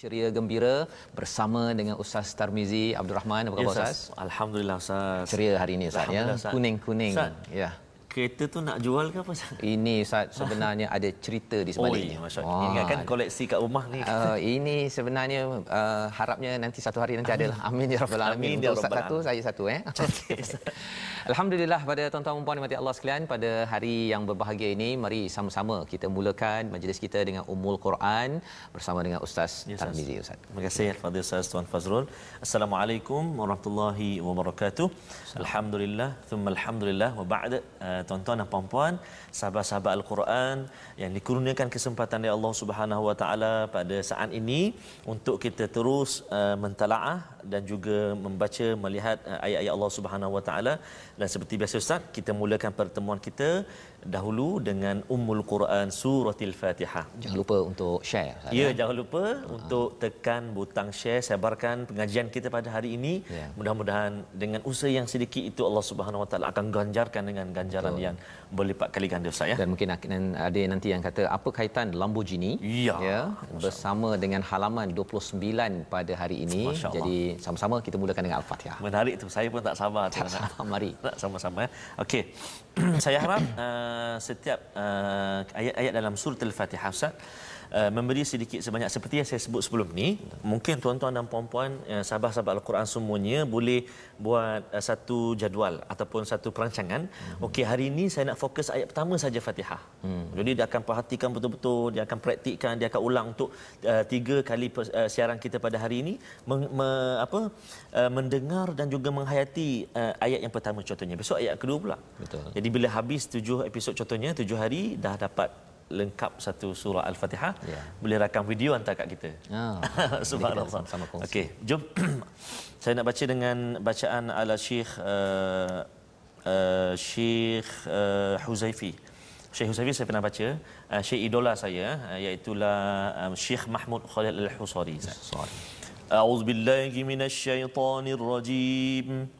ceria gembira bersama dengan Ustaz Tarmizi Abdul Rahman apa khabar Ya, Ustaz? Alhamdulillah Ustaz. Ceria hari ini Ustaz ya. Kuning-kuning. Ya. Kereta tu nak jual ke apa Ustaz? Ini Ustaz sebenarnya ada cerita di Oh, sebaliknya. iya, Masya Allah. Ingatkan koleksi kat rumah ni. Uh, ini sebenarnya uh, harapnya nanti satu hari nanti adalah amin ya rabbal alamin Amin ya untuk Ustaz satu saya satu eh Alhamdulillah pada tuan-tuan dan puan dimati Allah sekalian pada hari yang berbahagia ini mari sama-sama kita mulakan majlis kita dengan Ummul Quran bersama dengan Ustaz Ustaz. Tarmizi Ustaz. Terima kasih Al-Fadhil Ustaz Tuan Fazrul. Assalamualaikum warahmatullahi wabarakatuh. Alhamdulillah, thumma alhamdulillah wa ba'da. Uh, tuan-tuan dan puan-puan, sahabat-sahabat Al-Quran yang dikurniakan kesempatan oleh Allah Subhanahu wa taala pada saat ini untuk kita terus uh, mentalaah dan juga membaca melihat uh, ayat-ayat Allah Subhanahu wa taala dan seperti biasa Ustaz, kita mulakan pertemuan kita dahulu dengan Ummul Quran suratil Fatihah. Jangan lupa untuk share Ustaz. Ya, jangan lupa untuk tekan butang share, sebarkan pengajian kita pada hari ini. Ya. Mudah-mudahan dengan usaha yang sedikit itu Allah Subhanahu Wa Taala akan ganjarkan dengan ganjaran Betul. yang berlipat kali ganda Ustaz ya. dan mungkin akan ada nanti yang kata apa kaitan Lamborghini Ya. bersama dengan halaman 29 pada hari ini jadi sama-sama kita mulakan dengan al-Fatihah Menarik tu. Saya pun tak sabar tu. Tak sabar, mari. Nak sama-sama. eh. Okey. saya harap uh, setiap uh, ayat-ayat dalam surah Al-Fatihah Ustaz uh, memberi sedikit sebanyak seperti yang saya sebut sebelum ni. Mungkin tuan-tuan dan puan-puan uh, sahabat-sahabat Al-Quran semuanya boleh buat uh, satu jadual ataupun satu perancangan. Hmm. Okey, hari ini saya nak fokus ayat pertama saja Fatihah. Hmm. Jadi dia akan perhatikan betul-betul, dia akan praktikkan, dia akan ulang untuk uh, tiga kali uh, siaran kita pada hari ini meng, me, apa uh, mendengar dan juga menghayati uh, ayat yang pertama contohnya. Besok ayat kedua pula. Betul. Jadi bila habis tujuh episod contohnya, tujuh hari dah dapat lengkap satu surah al-Fatihah yeah. boleh rakam video hantar kat kita. Ha. Oh, Subhanallah. Okey, jom saya nak baca dengan bacaan ala Syekh uh, eh, uh, eh, Syekh uh, eh, Huzaifi. Syekh Huzaifi saya pernah baca, uh, Syekh idola saya uh, iaitu uh, Syekh Mahmud Khalil Al-Husari. Sorry. A'udzubillahi minasyaitonirrajim. rajim.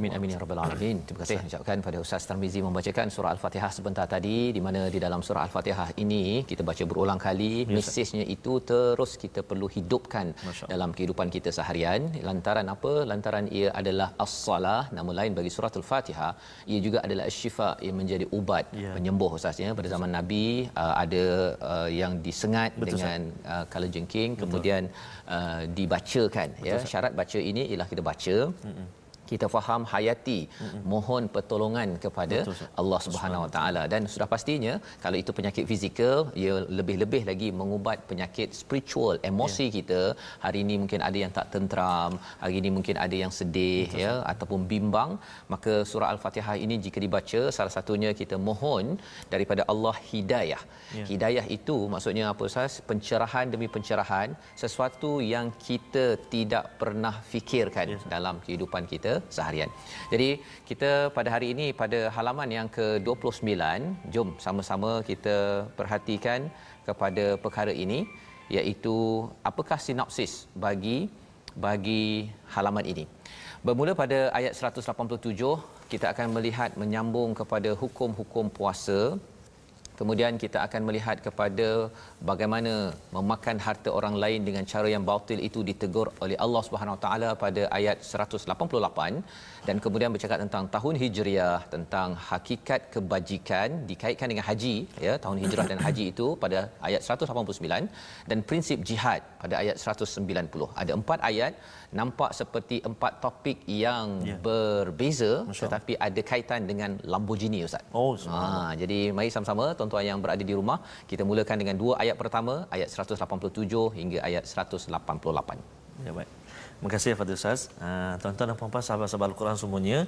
Amin amin ya rabbal alamin. Terima kasih ucapkan pada Ustaz Tarmizi membacakan surah Al-Fatihah sebentar tadi di mana di dalam surah Al-Fatihah ini kita baca berulang kali mesejnya itu terus kita perlu hidupkan dalam kehidupan kita seharian. Lantaran apa? Lantaran ia adalah as-salah nama lain bagi surah Al-Fatihah ia juga adalah asy-syifa yang menjadi ubat Ya. penyembuh Ustaz ya. Pada zaman Nabi uh, ada uh, yang disengat Betul, dengan uh, kala jengking kemudian uh, dibacakan ya. Syarat baca ini ialah kita baca kita faham hayati mohon pertolongan kepada Betul, Ustaz. Allah Subhanahu Wa Taala. Dan sudah pastinya kalau itu penyakit fizikal ia lebih-lebih lagi mengubat penyakit spiritual emosi Ya. kita. Hari ini mungkin ada yang tak tentram hari ini mungkin ada yang sedih Betul, ya ataupun bimbang. Maka surah al-Fatihah ini jika dibaca salah satunya kita mohon daripada Allah hidayah. Ya. hidayah itu maksudnya apa Ustaz? Pencerahan demi pencerahan sesuatu yang kita tidak pernah fikirkan Ustaz. dalam kehidupan kita seharian. Jadi kita pada hari ini pada halaman yang ke-29, jom sama-sama kita perhatikan kepada perkara ini iaitu apakah sinopsis bagi bagi halaman ini. Bermula pada ayat 187, kita akan melihat menyambung kepada hukum-hukum puasa kemudian kita akan melihat kepada bagaimana memakan harta orang lain dengan cara yang batil itu ditegur oleh Allah Subhanahu Wa Taala pada ayat 188 dan kemudian bercakap tentang tahun hijriah tentang hakikat kebajikan dikaitkan dengan haji ya tahun hijrah dan haji itu pada ayat 189 dan prinsip jihad pada ayat 190 ada empat ayat nampak seperti empat topik yang ya. berbeza Masya tetapi ada kaitan dengan Lamborghini ustaz. Oh, ha jadi mari sama-sama tuan-tuan yang berada di rumah kita mulakan dengan dua ayat pertama ayat 187 hingga ayat 188. Ya baik. Terima kasih Fadil Ustaz. Uh, tuan-tuan dan puan-puan sahabat-sahabat Al-Quran semuanya,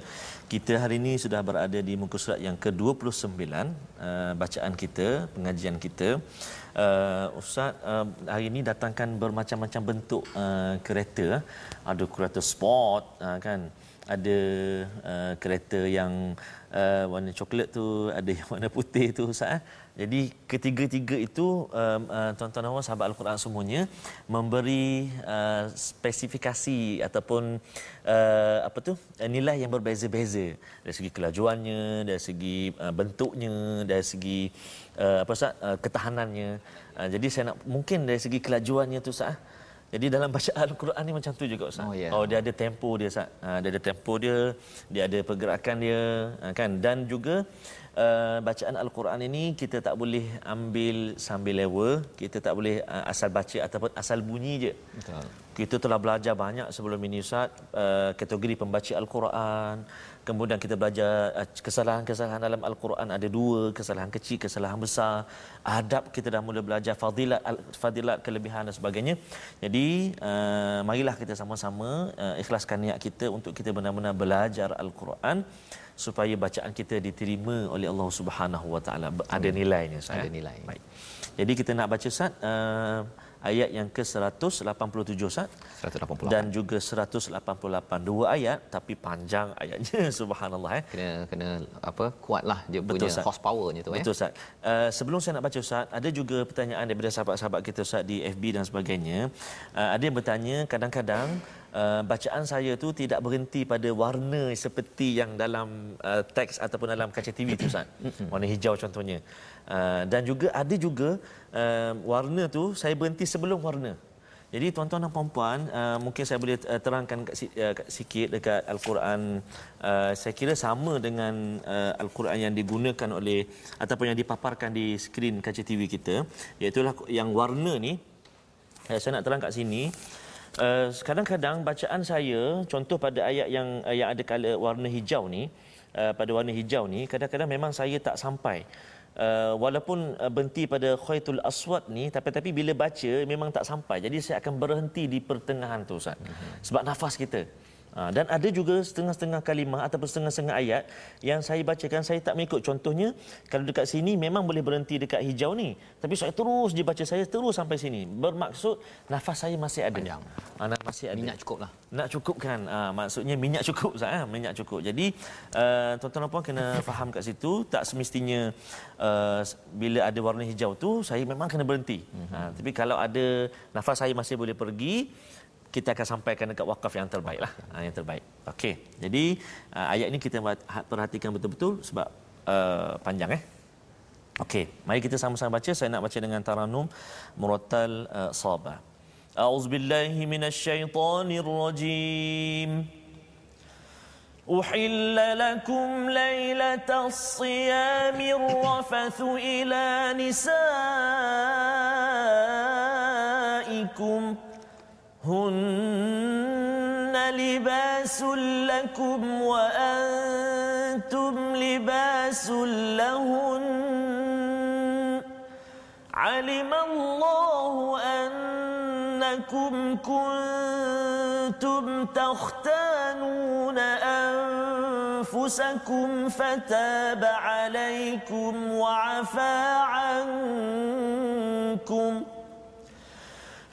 kita hari ini sudah berada di muka surat yang ke-29 uh, bacaan kita, pengajian kita. Uh, Ustaz uh, hari ini datangkan bermacam-macam bentuk uh, kereta. Ada kereta sport uh, kan. Ada uh, kereta yang uh, warna coklat tu, ada yang warna putih tu Ustaz. Jadi ketiga-tiga itu um, uh, tuan-tuan puan sahabat Al-Quran semuanya memberi uh, spesifikasi ataupun uh, apa tu uh, nilai yang berbeza-beza dari segi kelajuannya, dari segi uh, bentuknya, dari segi uh, apa sah uh, ketahanannya. Uh, jadi saya nak mungkin dari segi kelajuannya tu sah jadi dalam bacaan Al-Quran ni macam tu juga Ustaz. Oh, yeah. oh dia ada tempo dia Ustaz. Uh, dia ada tempo dia, dia ada pergerakan dia uh, kan dan juga uh, bacaan Al-Quran ini kita tak boleh ambil sambil lewa, kita tak boleh uh, asal baca ataupun asal bunyi je. Betul. Kita telah belajar banyak sebelum ini Ustaz, uh, kategori pembaca Al-Quran, kemudian kita belajar uh, kesalahan-kesalahan dalam Al-Quran ada dua, kesalahan kecil, kesalahan besar, adab kita dah mula belajar fadilat fadilat kelebihan dan sebagainya. Jadi uh, marilah kita sama-sama uh, ikhlaskan niat kita untuk kita benar-benar belajar Al-Quran supaya bacaan kita diterima oleh Allah Subhanahu Wa Taala ada nilainya saya. Ada nilai. Baik. Jadi kita nak baca Ustaz uh, ayat yang ke-187 Ustaz. 188 dan juga 188 dua ayat tapi panjang ayatnya. Subhanallah eh. Kena kena apa kuatlah dia Betul, punya Ustaz. horsepowernya tu eh. Betul Ustaz. Uh, sebelum saya nak baca Ustaz ada juga pertanyaan daripada sahabat-sahabat kita Ustaz di FB dan sebagainya. Uh, ada yang bertanya kadang-kadang uh, bacaan saya tu tidak berhenti pada warna seperti yang dalam uh, teks ataupun dalam kaca TV tu Ustaz. warna hijau contohnya. Uh, dan juga ada juga uh, warna tu saya berhenti sebelum warna. Jadi tuan-tuan dan puan-puan, uh, mungkin saya boleh terangkan uh, sikit dekat Al-Quran. Uh, saya kira sama dengan uh, Al-Quran yang digunakan oleh ataupun yang dipaparkan di skrin kaca TV kita, iaitu yang warna ni. Uh, saya nak terang kat sini. Uh, kadang-kadang bacaan saya contoh pada ayat yang uh, yang ada color warna hijau ni uh, pada warna hijau ni kadang-kadang memang saya tak sampai uh, walaupun uh, berhenti pada khaitul aswad ni tapi tapi bila baca memang tak sampai. Jadi saya akan berhenti di pertengahan tu ustaz. Mm-hmm. sebab nafas kita dan ada juga setengah-setengah kalimah ataupun setengah-setengah ayat yang saya bacakan. Saya tak mengikut. Contohnya kalau dekat sini memang boleh berhenti dekat hijau ni. Tapi saya terus dibaca saya terus sampai sini. Bermaksud nafas saya masih ada. Panjang. Ha, masih ada. Minyak cukup lah. Nak cukup kan ha, maksudnya minyak cukup sah, ha? minyak cukup. Jadi uh, tuan-tuan puan kena faham kat situ. Tak semestinya uh, bila ada warna hijau tu saya memang kena berhenti. Ha, tapi kalau ada nafas saya masih boleh pergi kita akan sampaikan dekat wakaf yang terbaik lah ha, yang terbaik okey jadi uh, ayat ini kita ha, perhatikan betul-betul sebab uh, panjang eh okey mari kita sama-sama baca saya nak baca dengan taranum murattal uh, sabah auzubillahi minasyaitonirrajim أحل لكم ليلة الصيام الرفث إلى نسائكم هن لباس لكم وأنتم لباس لهن. علم الله أنكم كنتم تختانون أنفسكم فتاب عليكم وعفى عنكم.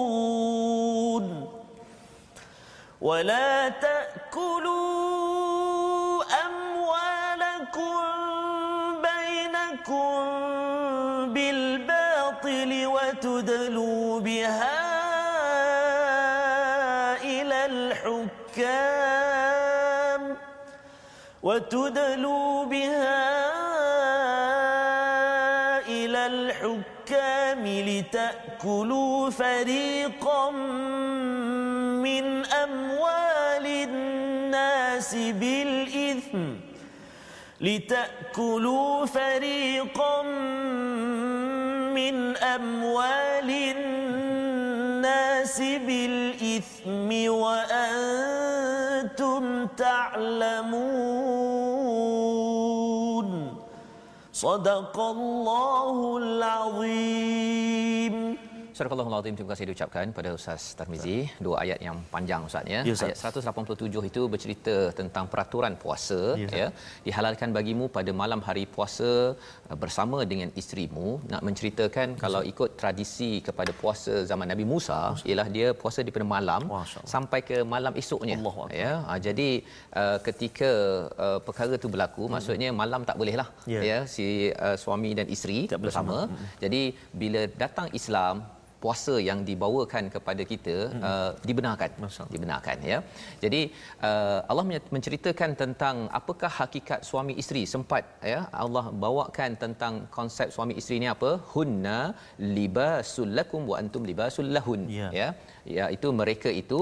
يتقون ولا تأكلوا أموالكم بينكم بالباطل وتدلوا بها إلى الحكام وتدلوا بها الحكام لتأكلوا فريقا من أموال الناس بالإثم لتأكلوا فريقا من أموال الناس بالإثم وأنتم تعلمون صدق الله العظيم Surah Al-Azim terima kasih diucapkan pada Ustaz Tarmizi dua ayat yang panjang Ustaz ya. Ya, Ustaz. ayat 187 itu bercerita tentang peraturan puasa Ya, Ustaz. ya. Dihalalkan bagimu pada malam hari puasa uh, bersama dengan isterimu nak menceritakan kalau ikut tradisi kepada puasa zaman Nabi Musa ialah dia puasa daripada malam Masya Allah. sampai ke malam esoknya ya. Ha, jadi uh, ketika uh, perkara itu berlaku maksudnya malam tak bolehlah Ya. ya si uh, suami dan isteri Tak boleh bersama. Jadi bila datang Islam puasa yang dibawakan kepada kita hmm. uh, dibenarkan Masya Allah. dibenarkan ya jadi uh, Allah menceritakan tentang apakah hakikat suami isteri sempat ya Allah bawakan tentang konsep suami isteri ni apa hunna libasul lakum wa antum libasul lahun Ya. ya ya itu mereka itu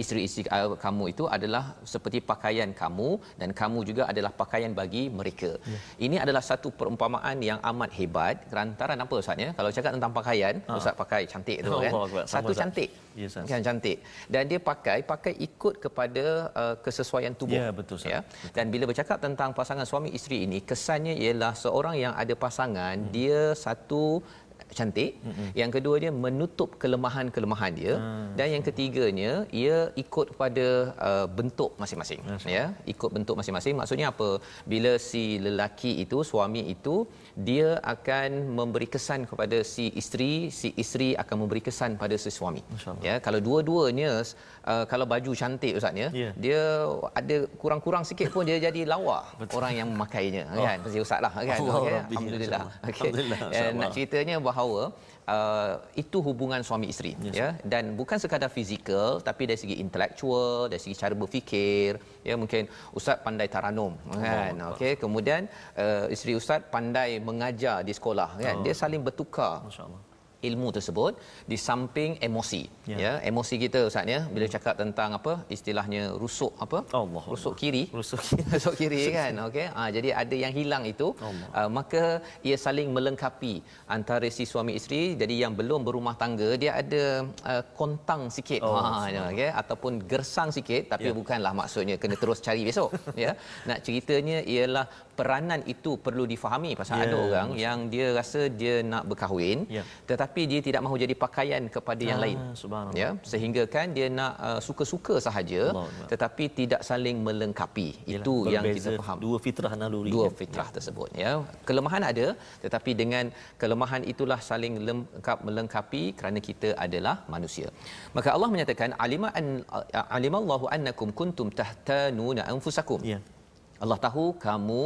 isteri-isteri kamu itu adalah seperti pakaian kamu dan kamu juga adalah pakaian bagi mereka. Ya. Ini adalah satu perumpamaan yang amat hebat. Kerantaran apa Ustaz ya? Kalau cakap tentang pakaian, ha. Ustaz pakai cantik tu kan. Allah Satu Ustaz. cantik. Ya, Ustaz. Kan cantik. Dan dia pakai pakai ikut kepada uh, kesesuaian tubuh. Ya, betul, Ustaz. Ya. Dan bila bercakap tentang pasangan suami isteri ini, kesannya ialah seorang yang ada pasangan, hmm. dia satu cantik. Mm-hmm. Yang kedua dia menutup kelemahan-kelemahan dia hmm. dan yang ketiganya ia ikut kepada uh, bentuk masing-masing ya, ikut bentuk masing-masing. Maksudnya apa? Bila si lelaki itu, suami itu dia akan memberi kesan kepada si isteri, si isteri akan memberi kesan pada si suami. Ya, kalau dua-duanya uh, kalau baju cantik ustaz ya, Ya. dia ada kurang-kurang sikit pun dia jadi lawa orang yang memakainya Oh. kan. Pasti ustaz lah kan. Allah Okey, Rabbi, Alhamdulillah. insya-Allah. Okey. Alhamdulillah, Eh. Nak ceritanya bahawa uh, itu hubungan suami isteri Yes. ya dan bukan sekadar fizikal tapi dari segi intelektual dari segi cara berfikir ya mungkin ustaz pandai taranum kan okey kemudian uh, isteri ustaz pandai mengajar di sekolah kan Oh. dia saling bertukar Masya-Allah. Ilmu tersebut di samping emosi. Ya. ya, emosi kita ustaz ya bila cakap tentang apa istilahnya rusuk apa? Allah rusuk kiri. Rusuk rusuk kiri kan? okey. Ha, jadi ada yang hilang itu Allah. uh, maka ia saling melengkapi antara si suami isteri. Jadi yang belum berumah tangga dia ada uh, kontang sikit. Oh, ha ya, okey. Ataupun gersang sikit tapi Ya. bukanlah maksudnya kena terus cari besok ya. Nak ceritanya ialah peranan itu perlu difahami pasal Ya, ada orang yang dia rasa dia nak berkahwin Ya. tetapi dia tidak mahu jadi pakaian kepada yang Ah, lain subhanallah. ya sehingga kan dia nak uh, suka-suka sahaja Allah Akbar. tetapi tidak saling melengkapi itu yang kita faham Dua fitrah naluri. dua fitrah tersebut ya kelemahan ada tetapi dengan kelemahan itulah saling lengkap melengkapi kerana kita adalah manusia maka Allah menyatakan alima an alimallahu annakum kuntum tahtanuna anfusakum Ya. Allah tahu kamu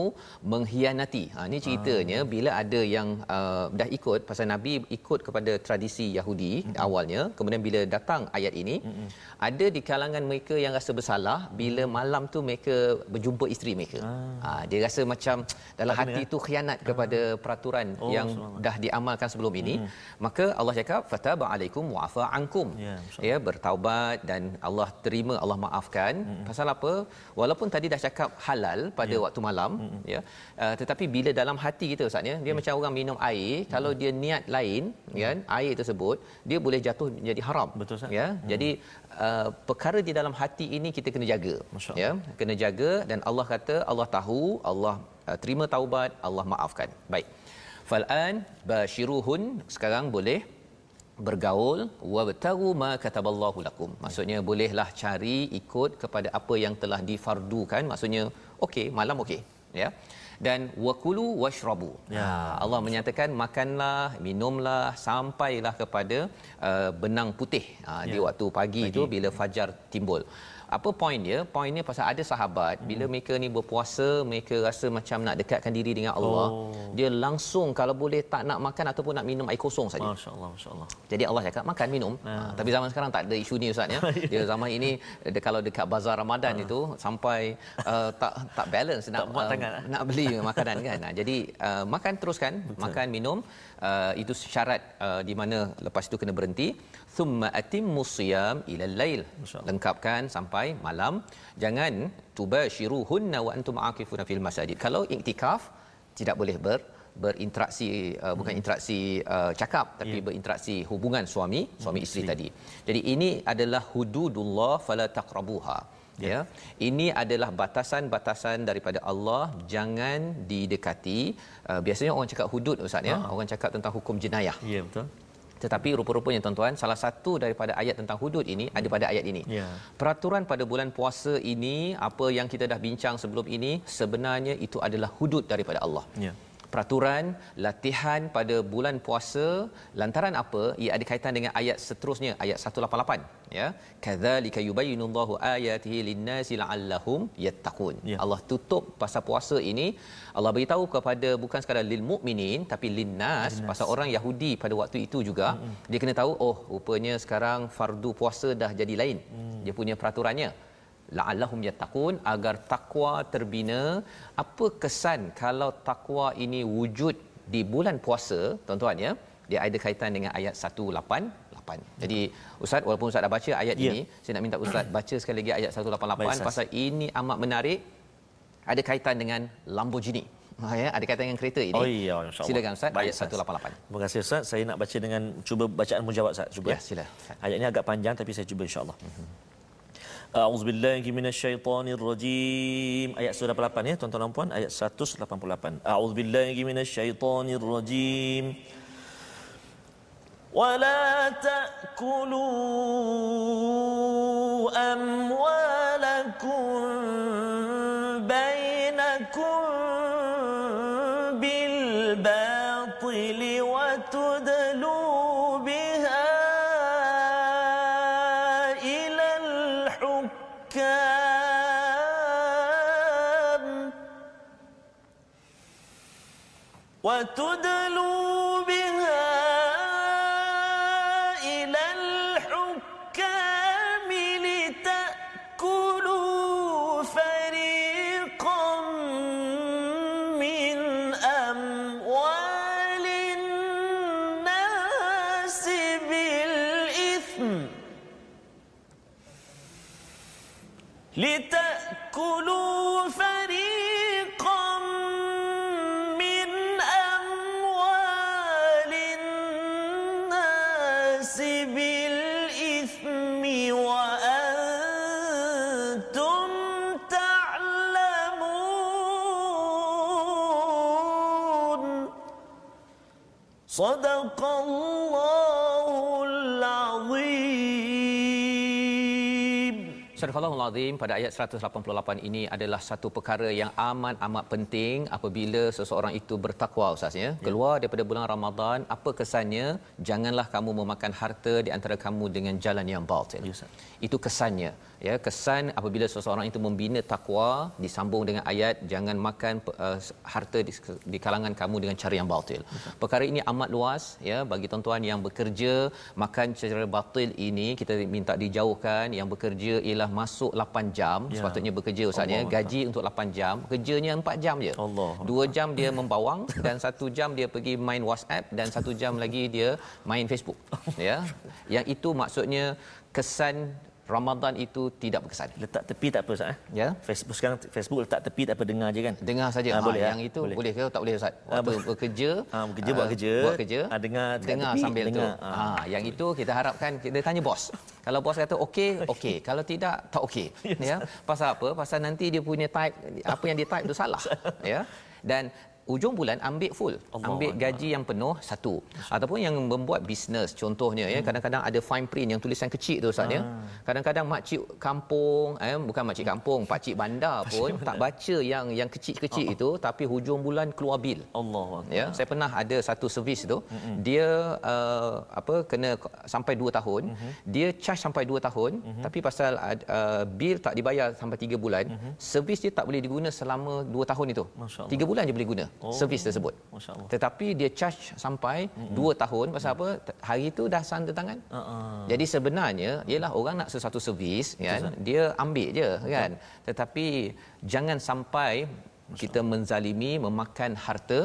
mengkhianati. Ha ni ceritanya ah. bila ada yang uh, dah ikut pasal Nabi ikut kepada tradisi Yahudi mm-hmm. awalnya kemudian bila datang ayat ini mm-hmm. ada di kalangan mereka yang rasa bersalah bila malam tu mereka berjumpa isteri mereka. Ah. Ha dia rasa macam dalam Adanya. hati tu khianat kepada peraturan oh, yang selamat. dah diamalkan sebelum ini. Mm-hmm. Maka Allah cakap fataba alaikum wa afa ankum. Ya, ya bertaubat dan Allah terima Allah maafkan. Mm-hmm. Pasal apa? Walaupun tadi dah cakap halal pada yeah. waktu malam mm-hmm. ya uh, tetapi bila dalam hati kita ustaz ya dia yeah. macam orang minum air mm-hmm. kalau dia niat lain mm-hmm. kan air tersebut dia boleh jatuh menjadi haram betul ustaz ya mm-hmm. jadi uh, perkara di dalam hati ini kita kena jaga ya kena jaga dan Allah kata Allah tahu Allah uh, terima taubat Allah maafkan baik falan bashiruhun sekarang boleh bergaul wabtagu ma kataballahu lakum maksudnya bolehlah cari ikut kepada apa yang telah difardukan maksudnya okey malam okey ya. Dan wakulu washrabu. Ya. Ha, Allah menyatakan makanlah minumlah sampailah kepada uh, benang putih. Uh, ya. di waktu pagi, pagi. itu bila fajar timbul apa poin dia poin dia pasal ada sahabat hmm. bila mereka ni berpuasa mereka rasa macam nak dekatkan diri dengan Allah oh. dia langsung kalau boleh tak nak makan ataupun nak minum air kosong saja masyaallah masyaallah jadi Allah cakap makan minum ha. Ha, tapi zaman sekarang tak ada isu ni ustaz ya dia zaman ini dia, kalau dekat bazar Ramadan ha. itu sampai uh, tak tak balance nak tak uh, nak beli makanan kan ha, jadi uh, makan teruskan Betul. makan minum uh, itu syarat uh, di mana lepas itu kena berhenti thumma atimmu siyam ila lail lengkapkan sampai malam jangan tubashiruhunna wa antum aakifuna fil masajid kalau iktikaf tidak boleh ber berinteraksi uh, bukan hmm. interaksi uh, cakap tapi yeah. berinteraksi hubungan suami suami hmm. isteri hmm. tadi jadi ini adalah hududullah fala taqrabuha ya yeah. ini adalah batasan-batasan daripada Allah jangan didekati uh, biasanya orang cakap hudud ustaz ya ah. orang cakap tentang hukum jenayah ya yeah, betul tetapi rupa-rupanya tuan-tuan salah satu daripada ayat tentang hudud ini ada pada ayat ini. Ya. Peraturan pada bulan puasa ini apa yang kita dah bincang sebelum ini sebenarnya itu adalah hudud daripada Allah. Ya peraturan latihan pada bulan puasa lantaran apa? Ia ada kaitan dengan ayat seterusnya ayat 188 ya. Kadzalika yubayyinullahu ayatihi linnasi la'allahum yattaqun. Ya. Allah tutup pasal puasa ini. Allah beritahu kepada bukan sekadar lil mukminin tapi linnas pasal orang Yahudi pada waktu itu juga. Hmm. dia kena tahu oh rupanya sekarang fardu puasa dah jadi lain. Hmm. dia punya peraturannya la'allahum yattaqun agar takwa terbina apa kesan kalau takwa ini wujud di bulan puasa tuan-tuan ya dia ada kaitan dengan ayat 188 jadi ustaz walaupun ustaz dah baca ayat yeah. ini saya nak minta ustaz baca sekali lagi ayat 188 Baik, pasal ini amat menarik ada kaitan dengan Lamborghini Ha, ya, ada kaitan dengan kereta ini. Oh iya, insya-Allah. Silakan Ustaz, Baik, ayat 188. Terima kasih Ustaz. Saya nak baca dengan cuba bacaan mujawab Ustaz. Cuba. Ya, sila. Ayat ini agak panjang tapi saya cuba insya-Allah. Mm-hmm. A'udzu billahi minasyaitonir rajim. Ayat 188 ya tuan-tuan dan puan, ayat 188. A'udzu billahi minasyaitonir rajim. ولا تأكلوا أموالكم بينكم وأنتم تعلمون. صدق Astaghfirullahalazim pada ayat 188 ini adalah satu perkara yang amat amat penting apabila seseorang itu bertakwa ustaz ya. ya. Keluar daripada bulan Ramadan, apa kesannya? Janganlah kamu memakan harta di antara kamu dengan jalan yang batil. Ya, itu kesannya. Ya, kesan apabila seseorang itu membina takwa disambung dengan ayat jangan makan uh, harta di, di kalangan kamu dengan cara yang batil. Ya, perkara ini amat luas ya bagi tuan-tuan yang bekerja makan cara batil ini kita minta dijauhkan yang bekerja ialah masuk 8 jam Ya. sepatutnya bekerja ustaz ya Allah. gaji untuk 8 jam kerjanya 4 jam je Allah. 2 jam dia membawang dan 1 jam dia pergi main WhatsApp dan 1 jam lagi dia main Facebook ya yang itu maksudnya kesan Ramadan itu tidak berkesan. Letak tepi tak apa Ustaz eh? ya. Facebook sekarang Facebook letak tepi tak apa dengar je kan. dengar saja. Ha, boleh, yang ah? itu Boleh. boleh, ke? Tak boleh ustaz? Waktu bekerja Ah, bekerja, buat ah, kerja. buat kerja. Ah, dengar dengar tepi, sambil dengar. tu Ah. ha yang itu kita harapkan kita tanya bos. Kalau bos kata okey okey kalau tidak tak okey ya. Pasal apa? Pasal nanti dia punya type apa yang dia type tu salah. Ya. Dan ujung bulan ambil full Allah ambil Allah. gaji yang penuh satu ataupun yang membuat bisnes contohnya ya kadang-kadang ada fine print yang tulisan kecil tu ustaz ya kadang-kadang makcik kampung eh bukan makcik kampung pakcik bandar pun tak baca yang yang kecil-kecil itu tapi hujung bulan keluar bil Allah. ya saya pernah ada satu servis tu mm-hmm. dia uh, apa kena sampai 2 tahun mm-hmm. dia charge sampai 2 tahun mm-hmm. tapi pasal uh, bil tak dibayar sampai 3 bulan mm-hmm. servis dia tak boleh diguna selama 2 tahun itu Masya Allah. 3 bulan je boleh guna Oh. servis tersebut. Masya tetapi dia charge sampai mm-hmm. 2 tahun. Pasal apa? T- hari tu dah sanda tangan. Ah. jadi sebenarnya ialah orang nak sesuatu servis kan dia ambil je kan. Tetapi jangan sampai kita menzalimi memakan harta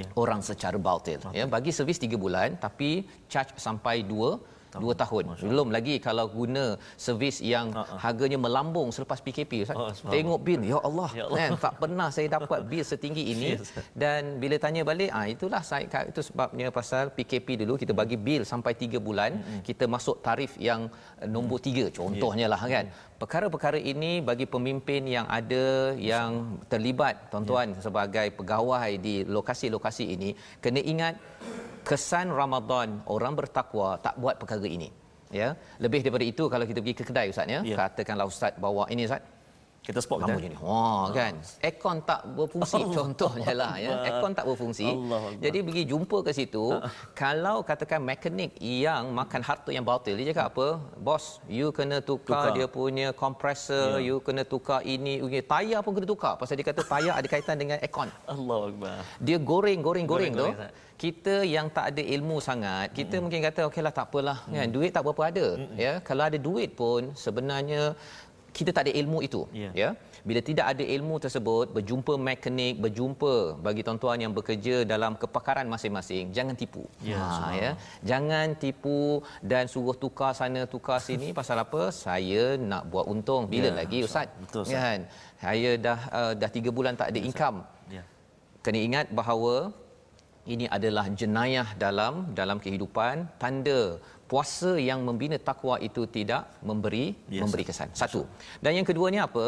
Ya. orang secara batil ya bagi servis 3 bulan tapi charge sampai 2 dua tahun belum lagi kalau guna servis yang Ha-ha. harganya melambung selepas PKP Ustaz. Subhanallah. tengok bil ya Allah, Ya Allah. kan tak pernah saya dapat bil setinggi ini Ustaz. dan bila tanya balik ah itulah saya itu sebabnya pasal PKP dulu kita bagi bil sampai 3 bulan kita masuk tarif yang nombor 3 contohnya lah kan perkara-perkara ini bagi pemimpin yang ada yang terlibat tuan-tuan sebagai pegawai di lokasi-lokasi ini kena ingat kesan Ramadan orang bertakwa tak buat perkara ini. Ya lebih daripada itu kalau kita pergi ke kedai ustaz ya. Ya. katakanlah ustaz bawa ini ustaz Kita spot kamu je ni. Wah kan. Aircon tak berfungsi contohnya lah ya. Aircon tak berfungsi. Allahu Akbar. Jadi pergi jumpa ke situ, kalau katakan mekanik yang makan harta yang batil dia cakap apa? Bos, you kena tukar, Tukar. dia punya compressor, Ya. you kena tukar ini, okay. tayar pun kena tukar. Pasal dia kata tayar ada kaitan dengan aircon. Allah Akbar. Dia goreng goreng goreng tu. Kita yang tak ada ilmu sangat, kita mungkin kata okeylah tak apalah kan. Duit tak berapa ada. Ya, kalau ada duit pun sebenarnya kita tak ada ilmu itu Ya. ya. Bila tidak ada ilmu tersebut berjumpa mekanik berjumpa bagi tuan-tuan yang bekerja dalam kepakaran masing-masing jangan tipu. Ya, ha ya. Jangan tipu dan suruh tukar sana tukar sini. Pasal apa? Saya nak buat untung. Bila Ya, lagi ustaz? Betul, Ustaz. kan? Saya dah uh, dah 3 bulan tak ada income. Ya. kena ingat bahawa ini adalah jenayah dalam dalam kehidupan tanda puasa yang membina takwa itu tidak memberi Ya, memberi kesan satu dan yang keduanya apa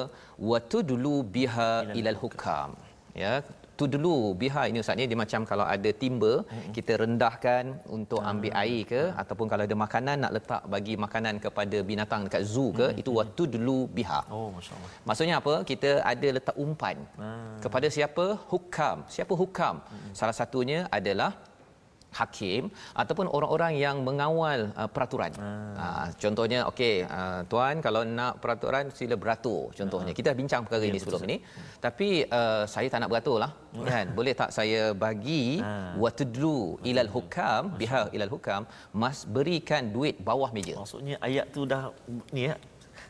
watu dulu biha Ilal hukam ya tu dulu biha ini ustaz ni dia macam kalau ada timba kita rendahkan untuk ambil air ke ataupun kalau ada makanan nak letak bagi makanan kepada binatang dekat zoo ke itu watu dulu biha Oh, Masya Allah. Maksudnya apa? Kita ada letak umpan. Ah. Kepada siapa? Hukam. Siapa hukam? Salah satunya adalah hakim ataupun orang-orang yang mengawal uh, peraturan. Ah. contohnya okey uh, tuan kalau nak peraturan sila beratur contohnya. Kita dah bincang perkara Ya, ini sebelum ini. Tapi uh, saya tak nak beratur lah. kan? Boleh tak saya bagi Ah. watudlu ilal hukam biha ilal hukam mas berikan duit bawah meja. Maksudnya ayat tu dah ni ya.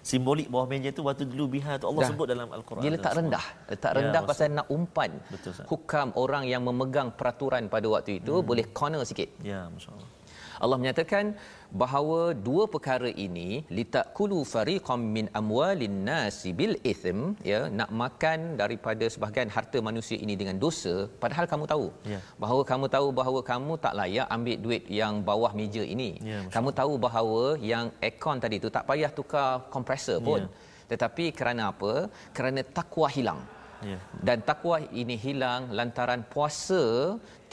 Simbolik bawah meja tu waktu dulu biha tu Allah Dah. sebut dalam al-Quran. Dia letak rendah. Letak Ya, rendah maksud- pasal nak umpan. Betul. Hukam orang yang memegang peraturan pada waktu itu hmm. boleh corner sikit. Ya, Masya-Allah. Allah menyatakan bahawa dua perkara ini litakulu fariqam min amwalin nasi bil ithm ya nak makan daripada sebahagian harta manusia ini dengan dosa padahal kamu tahu. Ya. bahawa kamu tahu bahawa kamu tak layak ambil duit yang bawah meja ini. Ya, kamu tahu bahawa yang aircon tadi tu tak payah tukar kompresor pun. Ya. tetapi kerana apa? Kerana takwa hilang Ya. Dan takwa ini hilang lantaran puasa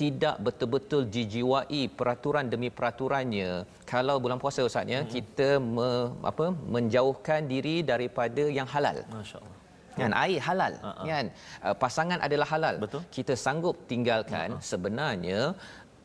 tidak betul-betul dijiwai peraturan demi peraturannya. Kalau bulan puasa ustaz ya, hmm. kita me, apa menjauhkan diri daripada yang halal. Masya-Allah. Kan air halal uh-huh. kan uh, pasangan adalah halal. Betul. Kita sanggup tinggalkan uh-huh. sebenarnya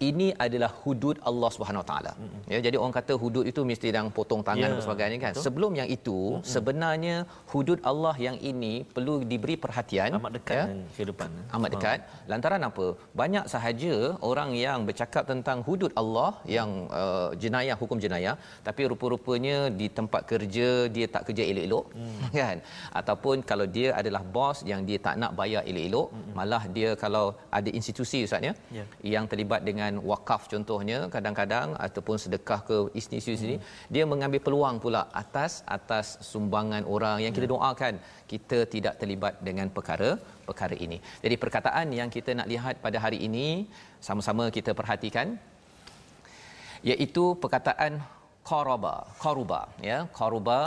ini adalah hudud Allah Subhanahu Wa Taala. Ya jadi orang kata hudud itu mesti yang potong tangan yeah. dan sebagainya kan. Betul. Sebelum yang itu mm-hmm. sebenarnya hudud Allah yang ini perlu diberi perhatian amat dekat ya? kehidupan. Amat dekat. Ha. Lantaran apa? Banyak sahaja orang yang bercakap tentang hudud Allah yang uh, jenayah hukum jenayah tapi rupa-rupanya di tempat kerja dia tak kerja elok-elok mm. kan. Ataupun kalau dia adalah bos yang dia tak nak bayar elok-elok mm-hmm. malah dia kalau ada institusi ustaz ya yeah. yang terlibat dengan dengan wakaf contohnya kadang-kadang ataupun sedekah ke institusi sini hmm. dia mengambil peluang pula atas atas sumbangan orang yang kita ya. doakan. Kita tidak terlibat dengan perkara perkara ini. Jadi perkataan yang kita nak lihat pada hari ini sama-sama kita perhatikan iaitu perkataan qaraba qaruba ya. Qaruba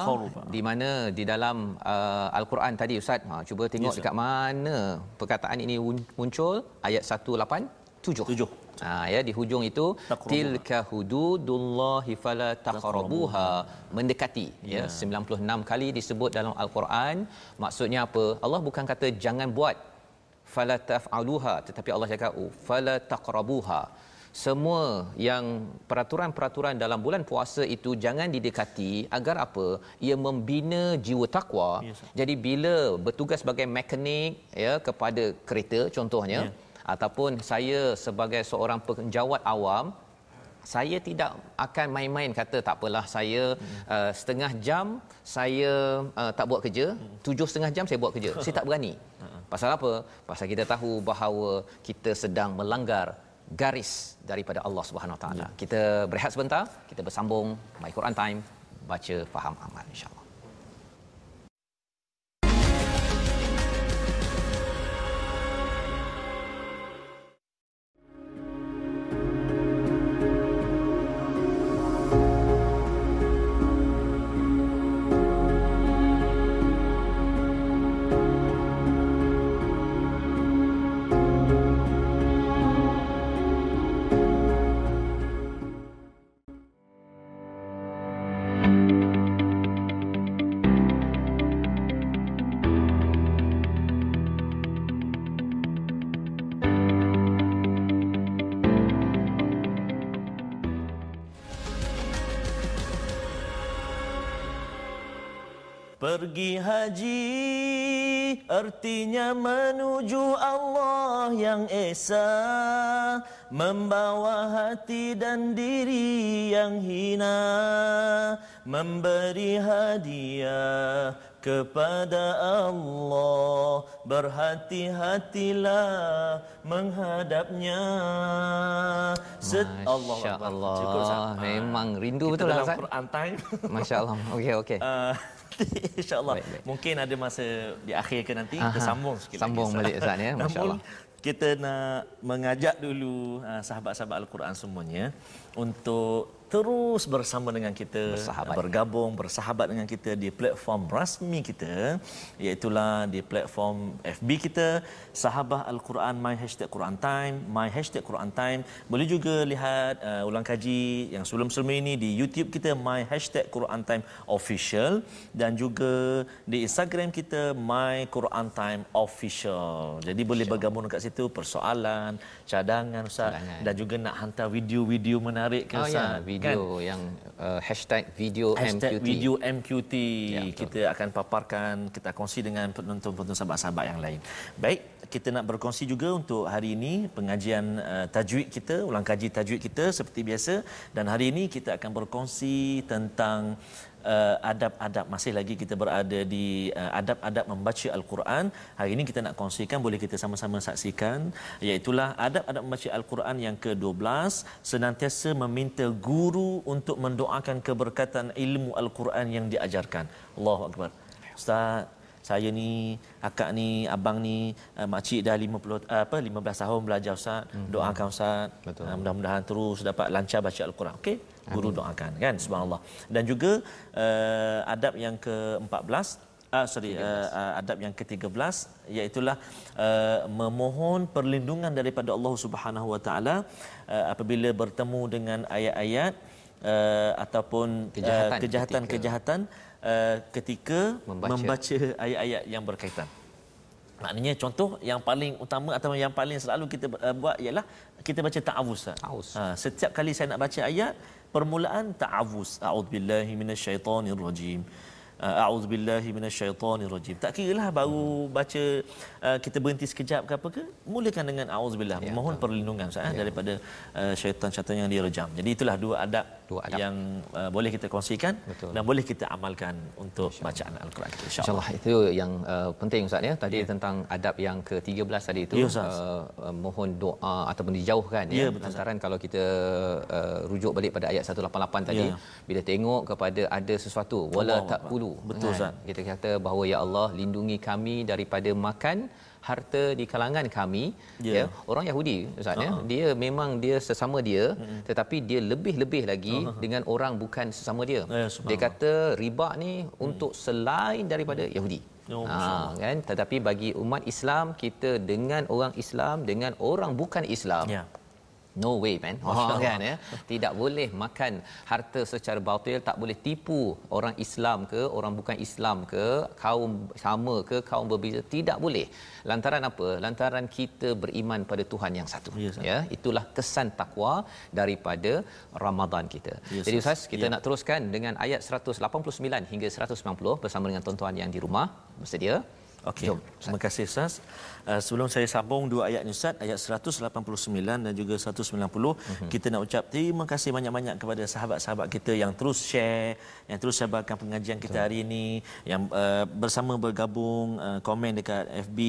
di mana di dalam uh, al-Quran tadi ustaz. Ha cuba tengok yes, dekat mana perkataan ini muncul. Ayat 187 7 Ha ya di hujung itu tilka hududullahi fala taqrabuha. Mendekati ya. ya. 96 kali disebut dalam al-Quran. Maksudnya apa? Allah bukan kata jangan buat fala taf'aluha tetapi Allah cakap oh, fala taqrabuha. Semua yang peraturan-peraturan dalam bulan puasa itu jangan didekati agar apa? Ia membina jiwa takwa yes. jadi bila bertugas sebagai mekanik ya kepada kereta contohnya yeah ataupun saya sebagai seorang penjawat awam saya tidak akan main-main kata tak apalah saya hmm. uh, setengah jam saya uh, tak buat kerja hmm. tujuh setengah jam saya buat kerja saya tak berani hmm. pasal apa pasal kita tahu bahawa kita sedang melanggar garis daripada Allah Subhanahu Wa Taala ya. kita berehat sebentar kita bersambung my Quran time baca faham amal insyaallah Pergi haji artinya menuju Allah yang esa. Membawa hati dan diri yang hina. Memberi hadiah kepada Allah. Berhati-hatilah menghadapnya. Set Allah. Allah Memang rindu betul lah Quran time. Masya Allah. Okey okey. Uh, InsyaAllah. Mungkin ada masa di akhir ke nanti, Aha. kita sambung sikit sambung lagi. Balik Ustaz ya. Masya-Allah. Kita nak mengajak dulu uh, sahabat-sahabat Al-Quran semuanya untuk terus bersama dengan kita bersahabat. bergabung bersahabat dengan kita di platform rasmi kita iaitu di platform FB kita sahabah al-Quran my hashtag Quran time my hashtag Quran time. Boleh juga lihat uh, ulang kaji yang sebelum-sebelum ini di YouTube kita my hashtag Quran time official dan juga di Instagram kita my Quran time official. Jadi boleh bergabung dekat situ persoalan cadangan ustaz. Cadangan. dan juga nak hantar video-video menarik ke oh, ya, ustaz? ya, video kan? yang uh, hashtag video hashtag MQT. video MQT ya, kita akan paparkan kita kongsi dengan penonton-penonton sahabat-sahabat yang lain. Baik, kita nak berkongsi juga untuk hari ini pengajian uh, tajwid kita, ulang kaji tajwid kita seperti biasa dan hari ini kita akan berkongsi tentang uh, adab-adab masih lagi kita berada di uh, adab-adab membaca al-Quran. Hari ini kita nak kongsikan boleh kita sama-sama saksikan iaitu adab-adab membaca al-Quran yang ke-12 senantiasa meminta guru untuk mendoakan keberkatan ilmu al-Quran yang diajarkan. Allahu akbar. Ustaz saya ni akak ni abang ni uh, makcik dah 50 uh, apa 15 tahun belajar ustaz hmm. doakan ustaz uh, mudah-mudahan terus dapat lancar baca al-Quran okey guru Amin. doakan kan subhanallah dan juga uh, adab yang ke-14 uh, sorry uh, uh, adab yang ke-13 iaitu uh, memohon perlindungan daripada Allah Subhanahu Wa Taala uh, apabila bertemu dengan ayat-ayat uh, ataupun kejahatan-kejahatan uh, uh, ketika membaca. membaca ayat-ayat yang berkaitan. Maknanya contoh yang paling utama atau yang paling selalu kita uh, buat ialah kita baca ta'awuz. Ta'awuz. Ha, setiap kali saya nak baca ayat permulaan ta'awuz. A'udzubillahi minasyaitonirrajim. Uh, a'udzubillahi minasyaitonirrajim. Tak kiralah baru baca uh, kita berhenti sekejap ke apa ke, mulakan dengan a'udzubillah, ya, mohon betul. perlindungan Ustaz ya. daripada uh, syaitan-syaitan yang direjam. Jadi itulah dua adab, dua adab. yang uh, boleh kita kongsikan betul. dan boleh kita amalkan untuk bacaan al-Quran kita insya-Allah. Insya itu yang uh, penting Ustaz ya. Tadi ya. tentang adab yang ke-13 tadi itu ya, uh, uh, mohon doa ataupun dijauhkan ya. ya Lantaran kalau kita uh, rujuk balik pada ayat 188 tadi ya. bila tengok kepada ada sesuatu wala taqulu betul kan? kita kata bahawa ya Allah lindungi kami daripada makan harta di kalangan kami yeah. ya orang Yahudi ustaz uh-huh. dia memang dia sesama dia uh-huh. tetapi dia lebih-lebih lagi uh-huh. dengan orang bukan sesama dia yeah, dia kata riba ni uh-huh. untuk selain daripada uh-huh. Yahudi Oh, ha, kan tetapi bagi umat Islam kita dengan orang Islam dengan orang bukan Islam yeah. No way man. Oh, kan ya. Tidak boleh makan harta secara batil, tak boleh tipu orang Islam ke, orang bukan Islam ke, kaum sama ke, kaum berbeza, tidak boleh. Lantaran apa? Lantaran kita beriman pada Tuhan yang satu. Yes, ya, itulah kesan takwa daripada Ramadan kita. Yes, Jadi Ustaz, kita ya. nak teruskan dengan ayat 189 hingga 190 bersama dengan tuan-tuan yang di rumah. Bersedia? Okey. Terima kasih Ustaz. Uh, sebelum saya sambung dua ayat ni Ustaz, ayat 189 dan juga 190, uh-huh. kita nak ucap terima kasih banyak-banyak kepada sahabat-sahabat kita yang terus share, yang terus sebarkan pengajian kita hari ini, yang uh, bersama bergabung uh, komen dekat FB.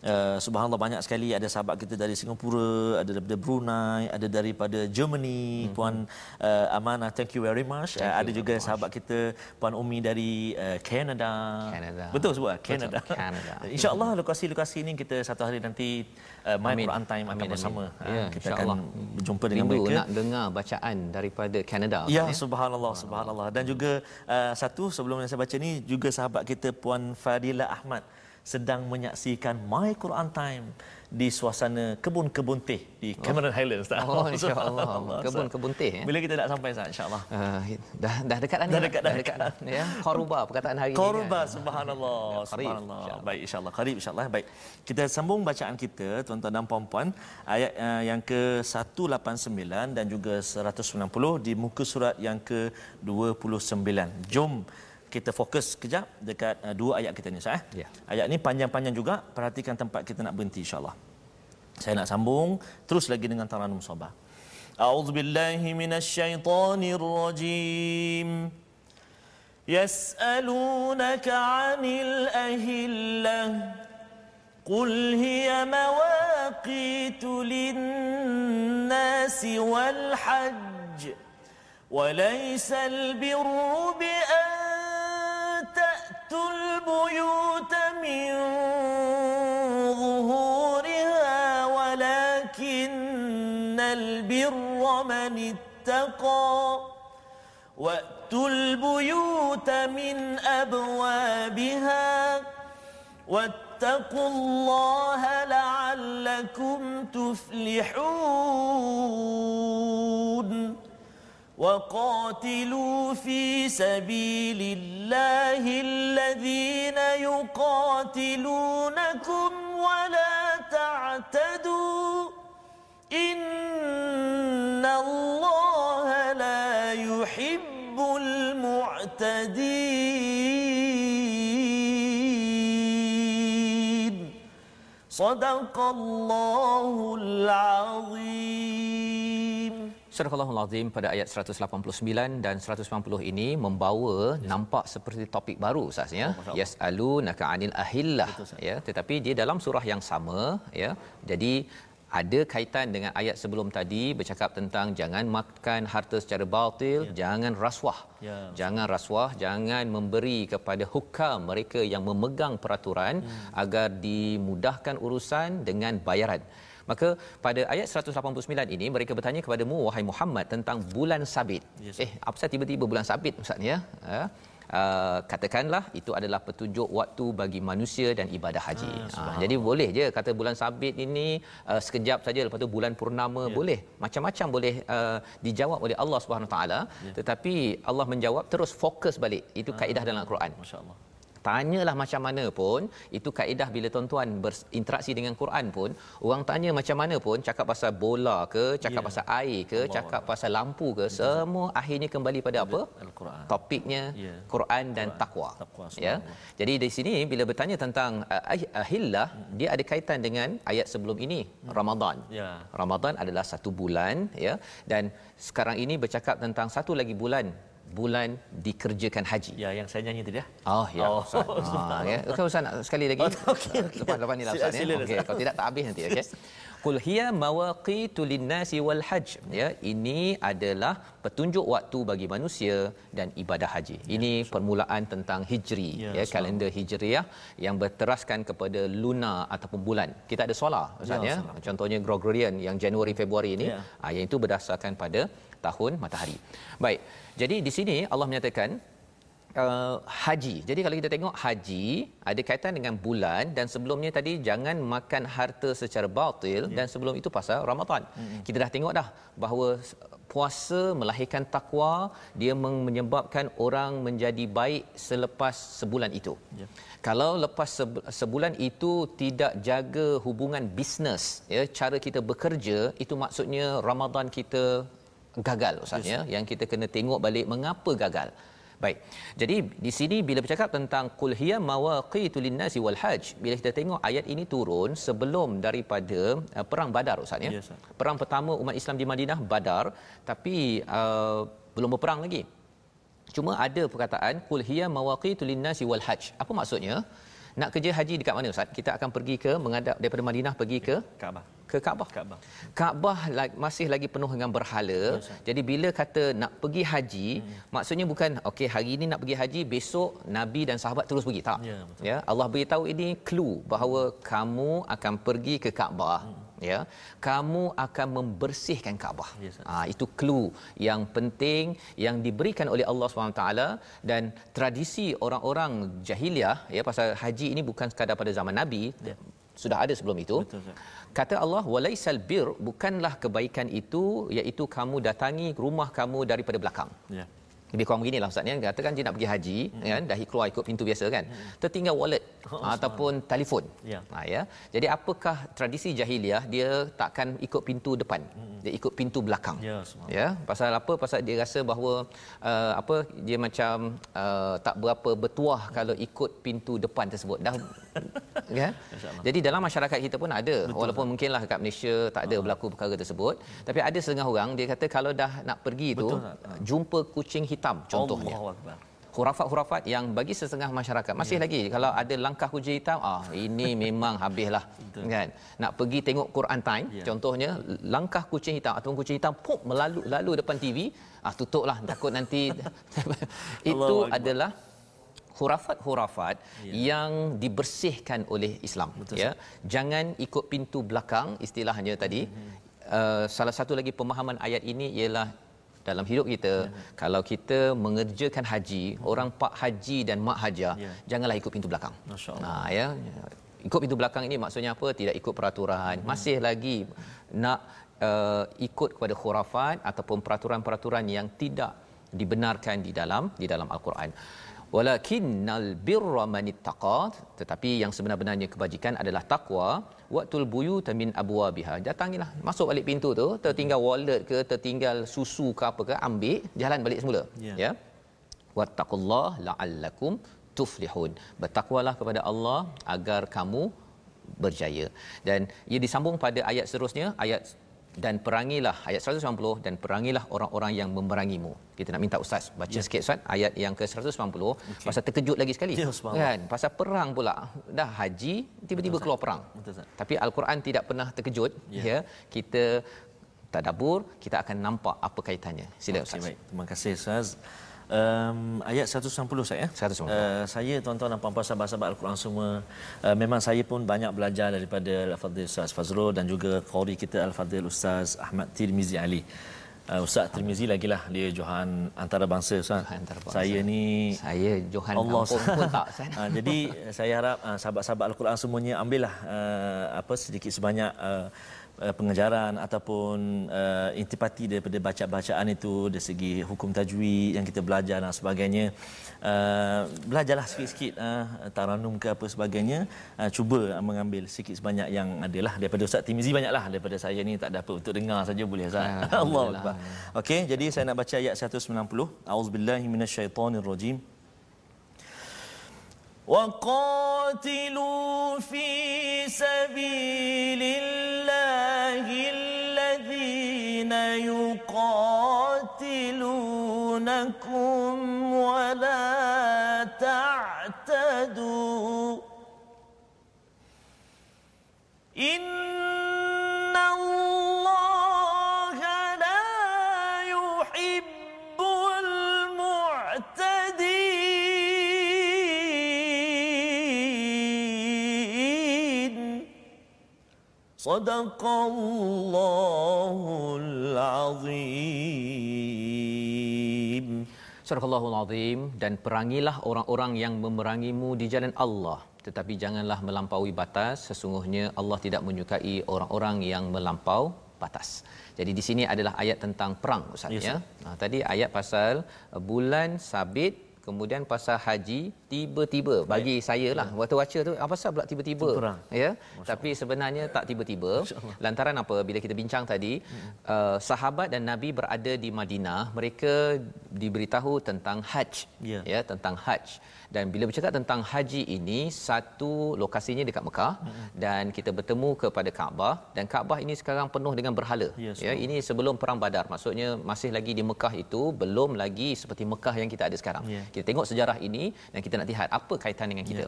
Uh, subhanallah banyak sekali ada sahabat kita dari Singapura, ada daripada Brunei, ada daripada Germany, uh-huh. puan uh, Amana, thank you very much. Uh, ada juga much. sahabat kita puan Umi dari uh, Canada. Canada. Betul sebut Canada. Canada. InsyaAllah lokasi-lokasi ini kita satu hari nanti uh, main amin. Quran time akan bersama. Ha, ya, kita akan berjumpa dengan Rindu mereka. nak dengar bacaan daripada Canada. Ya, kan, subhanallah, subhanallah. Dan juga uh, satu sebelum saya baca ni juga sahabat kita Puan Fadila Ahmad sedang menyaksikan My Quran Time di suasana kebun-kebun teh di Cameron oh. Highlands. Oh, insya-Allah. Kebun-kebun teh ya. Bila kita nak sampai sah insya-Allah. Uh, dah dah dekat dah, dah dekat dah, dekat, dah, ya. Qaruba perkataan hari ini. Qaruba kan? subhanallah. Ya, subhanallah. Insya Baik insya-Allah. Qarib insya-Allah. Baik. Kita sambung bacaan kita tuan-tuan dan puan-puan ayat uh, yang ke-189 dan juga 190 di muka surat yang ke-29. Jom kita fokus kejap dekat uh, dua ayat kita ni sah. Eh? Ya. Ayat ni panjang-panjang juga. Perhatikan tempat kita nak berhenti insya-Allah. Saya nak sambung terus lagi dengan taranum sabah. A'udzubillahi minasyaitonirrajim. يسألونك عن الأهلة قل هي مواقيت للناس والحج وليس البر بأن البيوت من ظهورها ولكن البر من اتقى. وأتوا البيوت من أبوابها واتقوا الله لعلكم تفلحون. وقاتلوا في سبيل الله الذين يقاتلونكم ولا تعتدوا. إن الله لا يحب المعتدين. صدق الله العظيم. Surah Al-Azim pada ayat 189 dan 190 ini membawa yes. nampak seperti topik baru sahaja oh, yasalu naka anil ahillah ya tetapi dia dalam surah yang sama ya jadi ada kaitan dengan ayat sebelum tadi bercakap tentang jangan makan harta secara batil, ya. jangan rasuah. Ya. Jangan rasuah, jangan memberi kepada hukam mereka yang memegang peraturan hmm. agar dimudahkan urusan dengan bayaran. Maka pada ayat 189 ini mereka bertanya kepadamu wahai Muhammad tentang bulan sabit. Yes. Eh, apa tiba-tiba bulan sabit Ustaz ya? Ha? uh, katakanlah itu adalah petunjuk waktu bagi manusia dan ibadah haji. Ha, uh, jadi boleh je kata bulan sabit ini uh, sekejap saja lepas tu bulan purnama ya. boleh. Macam-macam boleh uh, dijawab oleh Allah Subhanahu taala ya. tetapi Allah menjawab terus fokus balik. Itu kaedah dalam Al-Quran. Masya-Allah tanyalah macam mana pun itu kaedah bila tuan-tuan berinteraksi dengan Quran pun orang tanya macam mana pun cakap pasal bola ke cakap yeah. pasal air ke Allah cakap Allah. pasal lampu ke Betul. semua akhirnya kembali pada apa Al-Quran topiknya yeah. Quran dan Quran. takwa, takwa ya jadi di sini bila bertanya tentang uh, ahillah hmm. dia ada kaitan dengan ayat sebelum ini hmm. Ramadan yeah. Ramadan adalah satu bulan ya dan sekarang ini bercakap tentang satu lagi bulan bulan dikerjakan haji. Ya, yang saya nyanyi tadi ya. Oh, ya. Oh, Ustaz. Ah, ya. Okey, Ustaz nak sekali lagi. Oh, okey, okey. Lepas lepas ni lah Ustaz ya. Okey, kalau tidak tak habis nanti, okey. Qul hiya mawaqitu lin-nasi wal hajj. Ya, ini adalah petunjuk waktu bagi manusia dan ibadah haji. Ya, ini so. permulaan tentang Hijri, ya, ya kalender Hijriah yang berteraskan kepada lunar ataupun bulan. Kita ada solar Ustaz ya. ya. Contohnya Gregorian yang Januari Februari ini, ya. ah, yang itu berdasarkan pada tahun matahari. Baik. Jadi di sini Allah menyatakan uh, haji. Jadi kalau kita tengok haji ada kaitan dengan bulan dan sebelumnya tadi jangan makan harta secara batil yeah. dan sebelum itu pasal Ramadan. Mm-hmm. Kita dah tengok dah bahawa puasa melahirkan takwa, dia menyebabkan orang menjadi baik selepas sebulan itu. Yeah. Kalau lepas sebulan itu tidak jaga hubungan bisnes, ya, cara kita bekerja, itu maksudnya Ramadan kita gagal ustaz yes. ya yang kita kena tengok balik mengapa gagal baik. Jadi di sini bila bercakap tentang qul hiya mawaqitul linnasi wal hajj bila kita tengok ayat ini turun sebelum daripada uh, perang badar ustaz ya? Yes, perang pertama umat Islam di Madinah badar tapi uh, belum berperang lagi. Cuma ada perkataan qul hiya mawaqitul linnasi wal hajj apa maksudnya nak kerja haji dekat mana ustaz kita akan pergi ke menghadap daripada Madinah pergi ke Kaabah ke Kaabah. Kaabah. Kaabah masih lagi penuh dengan berhala. Yes, Jadi bila kata nak pergi haji, hmm. maksudnya bukan okey hari ini nak pergi haji, besok nabi dan sahabat terus pergi tak. Ya, ya Allah beritahu ini clue bahawa kamu akan pergi ke Kaabah. Hmm. Ya, kamu akan membersihkan Kaabah. Yes, ha, itu clue yang penting yang diberikan oleh Allah SWT dan tradisi orang-orang jahiliah ya pasal haji ini bukan sekadar pada zaman Nabi, ya. sudah ada sebelum itu. Betul, kata Allah walaisal bir bukanlah kebaikan itu iaitu kamu datangi rumah kamu daripada belakang ya lebih kurang beginilah ustaz ya katakan dia nak pergi haji hmm. kan dah keluar ikut pintu biasa kan hmm. tertinggal wallet oh, ataupun so. telefon ya. Ha, ya jadi apakah tradisi jahiliah dia takkan ikut pintu depan hmm. dia ikut pintu belakang ya, ya pasal apa pasal dia rasa bahawa uh, apa dia macam uh, tak berapa bertuah kalau ikut pintu depan tersebut dah ya jadi dalam masyarakat kita pun ada Betul, walaupun tak. mungkinlah kat Malaysia tak ada oh. berlaku perkara tersebut hmm. tapi ada setengah orang dia kata kalau dah nak pergi tu jumpa kucing hitam hitam contohnya. Hurafat-hurafat yang bagi setengah masyarakat masih ya. lagi kalau ada langkah kucing hitam ah ini memang habislah kan nak pergi tengok Quran time ya. contohnya langkah kucing hitam atau kucing hitam pop melalu lalu depan TV ah tutuplah takut nanti itu adalah hurafat-hurafat ya. yang dibersihkan oleh Islam Betul, ya jangan ikut pintu belakang istilahnya tadi hmm. uh, salah satu lagi pemahaman ayat ini ialah dalam hidup kita ya. kalau kita mengerjakan haji hmm. orang pak haji dan mak haja ya. janganlah ikut pintu belakang masyaallah nah ya ikut pintu belakang ini maksudnya apa tidak ikut peraturan hmm. masih lagi nak uh, ikut kepada khurafat ataupun peraturan-peraturan yang tidak dibenarkan di dalam di dalam al-Quran walakinnal birra manittaqa tetapi yang sebenar-benarnya kebajikan adalah takwa waqtul buyut min abwabiha datangilah masuk balik pintu tu tertinggal wallet ke tertinggal susu ke apa ke ambil jalan balik semula. Yeah. ya. Wattaqullah la'allakum tuflihun. Bertakwalah kepada Allah agar kamu berjaya. Dan ia disambung pada ayat seterusnya ayat dan perangilah ayat 190 dan perangilah orang-orang yang memerangimu. Kita nak minta ustaz baca ya. sikit ustaz ayat yang ke 190 okay. pasal terkejut lagi sekali. Ya, kan pasal perang pula. Dah haji tiba-tiba Betul, keluar perang. Betul, Tapi al-Quran tidak pernah terkejut ya. ya. Kita tadabbur kita akan nampak apa kaitannya. Sila ustaz. baik. Terima kasih ustaz um, ayat 190 saya. 190. Uh, saya tuan-tuan dan puan-puan sahabat-sahabat Al-Quran semua uh, memang saya pun banyak belajar daripada Al-Fadhil Ustaz Fazrul dan juga qori kita Al-Fadhil Ustaz Ahmad Tirmizi Ali. uh, Ustaz Tirmizi lagi lah dia Johan antarabangsa Ustaz. Antarabangsa. Saya ni Saya Johan Allah kampung pun tak Ustaz. uh, jadi saya harap uh, sahabat-sahabat Al-Quran semuanya ambillah uh, apa sedikit sebanyak uh, uh, pengajaran ataupun uh, intipati daripada baca-bacaan itu dari segi hukum tajwid yang kita belajar dan sebagainya uh, belajarlah sikit-sikit uh, taranum ke apa sebagainya uh, cuba uh, mengambil sikit sebanyak yang adalah daripada Ustaz Timizi banyaklah daripada saya ni tak ada apa untuk dengar saja boleh Ustaz Allah Akbar okey jadi saya nak baca ayat 190 auzubillahi minasyaitonirrajim وقاتلوا في سبيل الله الذين يقاتلونكم ولا تعتدوا إن الله لا يحب المعتدين. صدق الله العظيم Surah Allah Azim dan perangilah orang-orang yang memerangimu di jalan Allah tetapi janganlah melampaui batas sesungguhnya Allah tidak menyukai orang-orang yang melampau batas. Jadi di sini adalah ayat tentang perang Ustaz yes, ya. Sir. Ah, tadi ayat pasal bulan sabit kemudian pasal haji tiba-tiba bagi saya lah waktu baca tu apa pasal pula tiba-tiba? Ya? Tapi sebenarnya tak tiba-tiba. Lantaran apa? Bila kita bincang tadi uh, sahabat dan nabi berada di Madinah mereka diberitahu tentang haj Ya. ya tentang haj dan bila bercakap tentang haji ini satu lokasinya dekat Mekah dan kita bertemu kepada Kaabah. Dan Kaabah ini sekarang penuh dengan berhala. Ya, ya ini sebelum perang Badar. Maksudnya masih lagi di Mekah itu belum lagi seperti Mekah yang kita ada sekarang. Ya. kita tengok sejarah ini dan kita nak lihat apa kaitan dengan kita.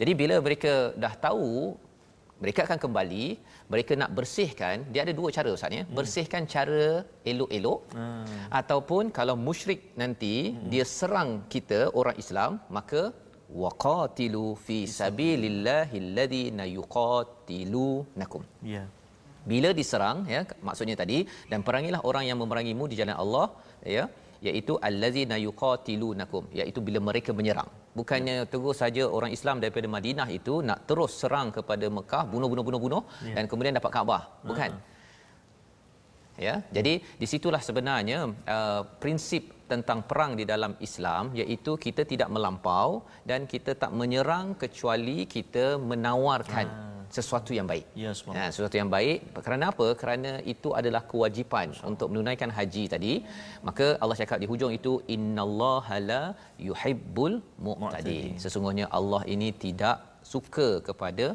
Jadi bila mereka dah tahu mereka akan kembali mereka nak bersihkan dia ada dua cara ustaz ya. Bersihkan cara elok-elok ataupun kalau musyrik nanti dia serang kita orang Islam maka waqatilu fi sabilillahi alladhina yuqatilunakum. Ya. bila diserang ya maksudnya tadi dan perangilah orang yang memerangimu di jalan Allah ya iaitu allazina yuqatilunakum iaitu bila mereka menyerang. Bukannya terus saja orang Islam daripada Madinah itu nak terus serang kepada Mekah bunuh-bunuh bunuh-bunuh Ya. dan kemudian dapat Kaabah. Bukan. Ya jadi disitulah sebenarnya uh, prinsip tentang perang di dalam Islam iaitu kita tidak melampau dan kita tak menyerang kecuali kita menawarkan sesuatu yang baik. Ya. Ha, sesuatu yang baik. Kerana apa? Kerana itu adalah kewajipan untuk menunaikan haji tadi. Maka Allah cakap di hujung itu innallaha la yuhibbul mu'tadin. Sesungguhnya Allah ini tidak suka kepada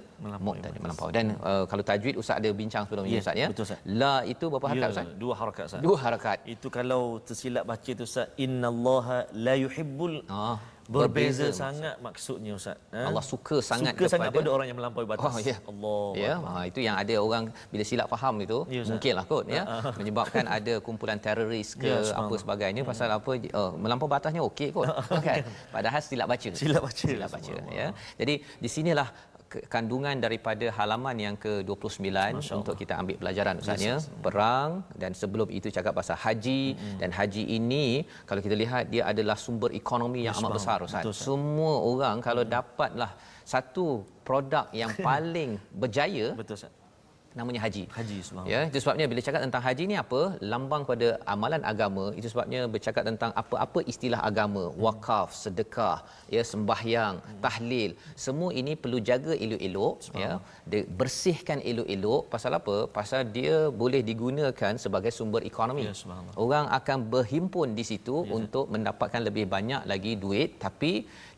mu'tadin melampau dan uh, kalau tajwid ustaz ada bincang sebelum ini Ya, ustaz ya? betul, Ustaz. la itu berapa harakat Ya, ustaz? dua harakat Ustaz. dua harakat. Itu kalau tersilap baca tu Ustaz, innallaha la yuhibbul ah berbeza sangat maksudnya Ustaz. Ha? Allah suka sangat suka sangat kepada- pada orang yang melampaui batas. Oh ya. Allah. Ya, ha, itu yang ada orang bila silap faham itu Ya, Ustaz. mungkinlah kot ya menyebabkan ada kumpulan teroris ke Ya, apa sebagainya pasal apa uh, melampau batasnya okey kot kan padahal silap baca. Silap baca. Silap baca ya. Jadi di sinilah kandungan daripada halaman yang ke-29 untuk kita ambil pelajaran ustaz ya? Perang dan sebelum itu cakap pasal haji dan haji ini kalau kita lihat dia adalah sumber ekonomi yang amat besar ustaz. Betul, Ustaz. semua orang kalau dapatlah satu produk yang paling berjaya Betul Ustaz. Namanya haji. Haji subhanallah. Ya, itu sebabnya bila cakap tentang haji ni apa? Lambang pada amalan agama. Itu sebabnya bercakap tentang apa-apa istilah agama, wakaf, sedekah, ya sembahyang, tahlil. Semua ini perlu jaga elok-elok, ya. Dia bersihkan elok-elok pasal apa? Pasal dia boleh digunakan sebagai sumber ekonomi. Ya. Orang akan berhimpun di situ Ya. untuk mendapatkan lebih banyak lagi duit tapi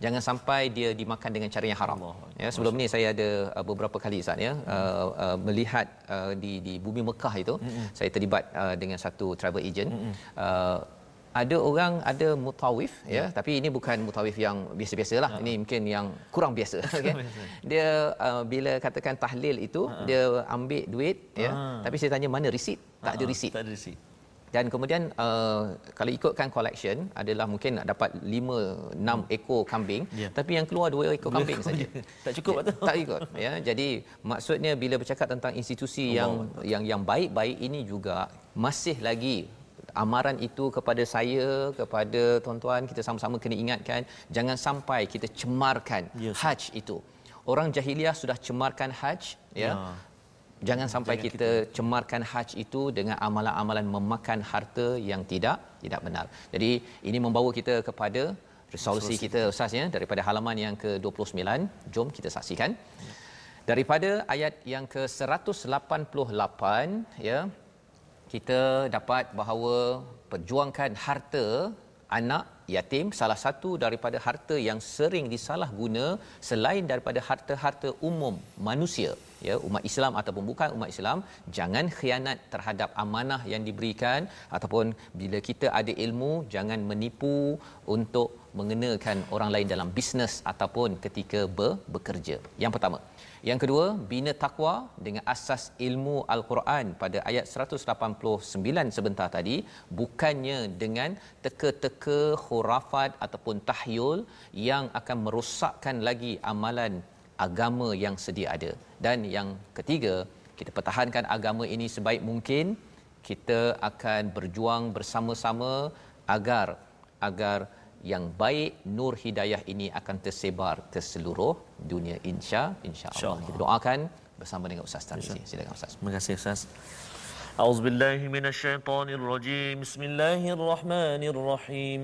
jangan sampai dia dimakan dengan cara yang haram. Ya, sebelum ni saya ada uh, beberapa kali Ustaz ya uh, uh, melihat uh, di di bumi Mekah itu mm-hmm. saya terlibat uh, dengan satu travel agent mm-hmm. uh, ada orang ada mutawif ya tapi ini bukan mutawif yang biasa-biasalah ini mungkin yang kurang biasa okey dia uh, bila katakan tahlil itu dia ambil duit ya Ah. tapi saya tanya mana resit tak ada Ah, resit Tak ada resit. Dan kemudian uh, kalau ikutkan collection adalah mungkin nak dapat 5 6 ekor kambing Ya. tapi yang keluar 2 ekor kambing saja. Tak cukup Ya, tu. Tak ikut ya. Jadi maksudnya bila bercakap tentang institusi yang yang yang baik-baik ini juga masih lagi amaran itu kepada saya kepada tuan-tuan kita sama-sama kena ingatkan jangan sampai kita cemarkan yes. Ya, haji itu orang jahiliah sudah cemarkan haji ya, ya. Jangan sampai Jangan kita, kita cemarkan haji itu dengan amalan-amalan memakan harta yang tidak tidak benar. Jadi ini membawa kita kepada resolusi kita ustaz ya daripada halaman yang ke-29. Jom kita saksikan. Daripada ayat yang ke-188 ya kita dapat bahawa perjuangkan harta anak yatim salah satu daripada harta yang sering disalahguna selain daripada harta-harta umum manusia ya umat Islam ataupun bukan umat Islam jangan khianat terhadap amanah yang diberikan ataupun bila kita ada ilmu jangan menipu untuk mengenakan orang lain dalam bisnes ataupun ketika ber, bekerja. Yang pertama yang kedua, bina takwa dengan asas ilmu Al-Quran pada ayat 189 sebentar tadi bukannya dengan teka-teka khurafat ataupun tahyul yang akan merosakkan lagi amalan agama yang sedia ada. Dan yang ketiga, kita pertahankan agama ini sebaik mungkin. Kita akan berjuang bersama-sama agar agar yang baik nur hidayah ini akan tersebar ke seluruh dunia insya insya-Allah. Kita doakan bersama dengan Ustaz Tarmizi. Silakan Ustaz. Terima kasih Ustaz. A'udzubillahi minasyaitonirrajim. Bismillahirrahmanirrahim.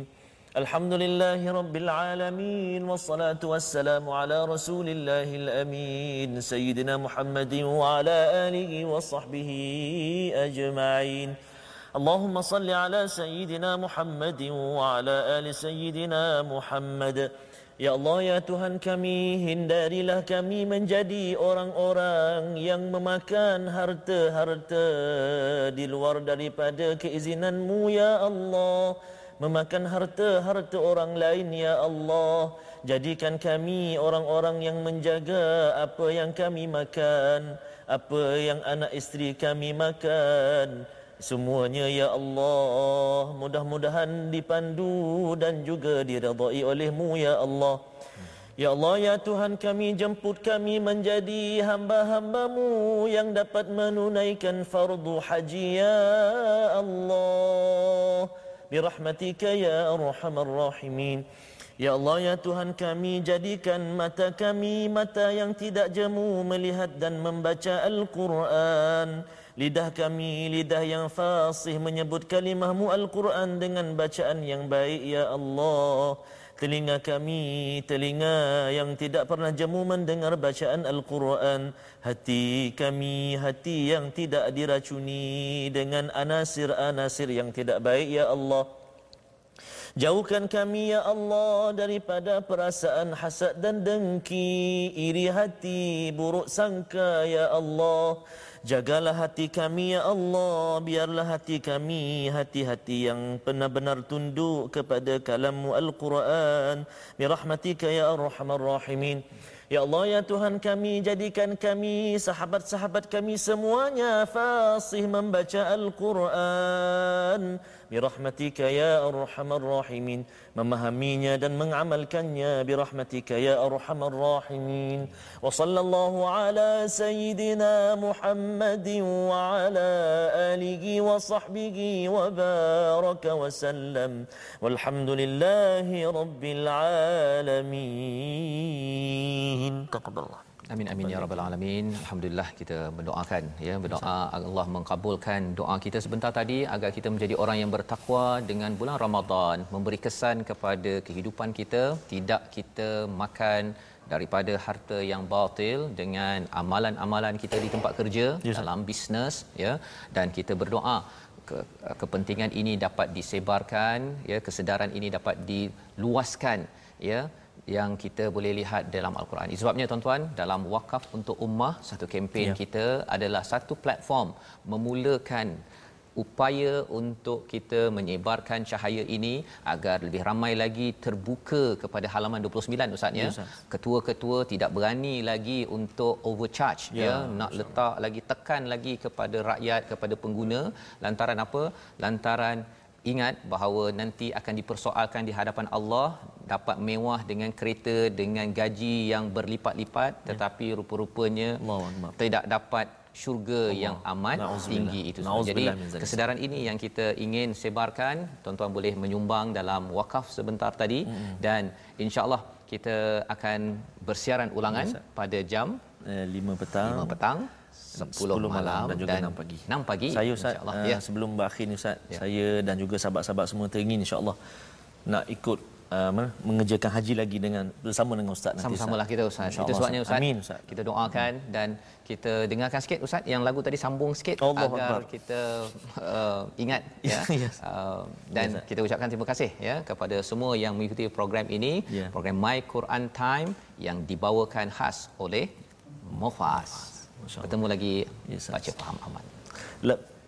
الحمد لله رب العالمين والصلاة والسلام على رسول الله الأمين سيدنا محمد وعلى آله وصحبه أجمعين اللهم صل على سيدنا محمد وعلى آل سيدنا محمد Ya Allah ya Tuhan kami hindarilah kami menjadi orang-orang yang memakan harta-harta di luar daripada keizinanmu ya Allah memakan harta-harta orang lain ya Allah jadikan kami orang-orang yang menjaga apa yang kami makan apa yang anak isteri kami makan semuanya ya Allah mudah-mudahan dipandu dan juga diredai olehmu ya Allah. Ya Allah ya Tuhan kami jemput kami menjadi hamba-hambamu yang dapat menunaikan fardu haji ya Allah. Birahmatika ya arhamar rahimin. Ya Allah ya Tuhan kami jadikan mata kami mata yang tidak jemu melihat dan membaca Al-Quran Lidah kami lidah yang fasih menyebut kalimahmu Al-Quran dengan bacaan yang baik ya Allah. Telinga kami telinga yang tidak pernah jemu mendengar bacaan Al-Quran. Hati kami hati yang tidak diracuni dengan anasir-anasir yang tidak baik ya Allah. Jauhkan kami ya Allah daripada perasaan hasad dan dengki, iri hati, buruk sangka ya Allah. Jagalah hati kami ya Allah. Biarlah hati kami hati-hati yang benar-benar tunduk kepada kalammu Al-Quran. Birahmatika ya Arhamar Rahimin Ya Allah ya Tuhan kami jadikan kami sahabat-sahabat kami semuanya fasih membaca Al-Quran. Birahmatika ya arhamar rahimin. Memahaminya dan mengamalkannya birahmatika ya arhamar rahimin. Wa sallallahu ala sayyidina muhammadin wa ala alihi wa sahbihi wa baraka wa sallam. Walhamdulillahi rabbil alamin taqabbalallah Amin amin ya rabbal alamin. Alhamdulillah kita berdoakan ya berdoa Allah mengkabulkan doa kita sebentar tadi agar kita menjadi orang yang bertakwa dengan bulan Ramadan, memberi kesan kepada kehidupan kita, tidak kita makan daripada harta yang batil dengan amalan-amalan kita di tempat kerja yes. dalam bisnes ya dan kita berdoa ke, kepentingan ini dapat disebarkan ya kesedaran ini dapat diluaskan ya yang kita boleh lihat dalam al-Quran. Sebabnya tuan-tuan, dalam wakaf untuk ummah satu kempen ya. kita adalah satu platform memulakan upaya untuk kita menyebarkan cahaya ini agar lebih ramai lagi terbuka kepada halaman 29 ustaz ya. Ketua-ketua tidak berani lagi untuk overcharge ya, ya nak letak lagi tekan lagi kepada rakyat kepada pengguna lantaran apa? Lantaran ingat bahawa nanti akan dipersoalkan di hadapan Allah dapat mewah dengan kereta dengan gaji yang berlipat-lipat ya. tetapi rupa-rupanya Allah tidak dapat syurga Allah. yang amat tinggi itu semua. Jadi kesedaran ini yang kita ingin sebarkan, tuan-tuan boleh menyumbang dalam wakaf sebentar tadi hmm. dan insya-Allah kita akan bersiaran ulangan ya, pada jam eh, 5 petang. 5 petang 10, 10 malam dan juga dan 6 pagi. 6 pagi saya Ustaz uh, ya. sebelum berakhir ni Ustaz, ya. saya dan juga sahabat-sahabat semua teringin insya-Allah nak ikut uh, mengerjakan haji lagi dengan bersama dengan ustaz nanti sama-samalah kita ustaz. Itu sebabnya ustaz. Amin ustaz. kita doakan hmm. dan kita dengarkan sikit ustaz yang lagu tadi sambung sikit Allah agar Allah. kita uh, ingat ya. Yes. uh, dan yes, kita ucapkan terima kasih ya kepada semua yang mengikuti program ini. Yeah. program My Quran Time yang dibawakan khas oleh Mufas. Bertemu lagi. Yes, baca faham aman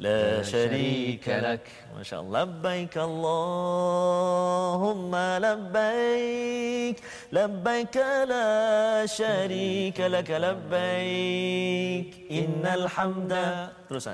لا شريك لك ما شاء الله لبيك اللهم لبيك لبيك لا شريك لك لبيك إن الحمد terus